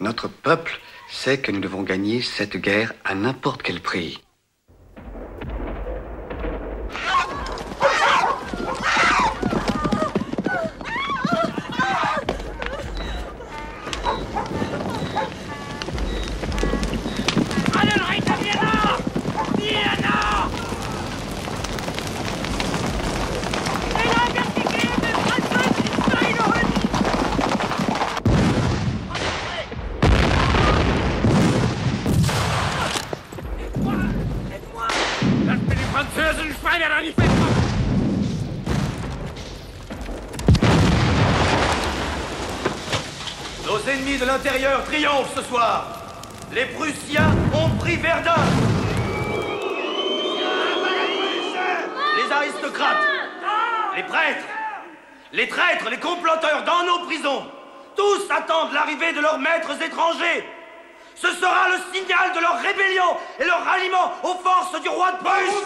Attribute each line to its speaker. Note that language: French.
Speaker 1: Notre peuple sait que nous devons gagner cette guerre à n'importe quel prix.
Speaker 2: Nos ennemis de l'intérieur triomphent ce soir. Les Prussiens ont pris Verdun. Les aristocrates, les prêtres, les traîtres, les comploteurs dans nos prisons, tous attendent l'arrivée de leurs maîtres étrangers. Ce sera le signal de leur rébellion et leur ralliement aux forces du roi de Prusse.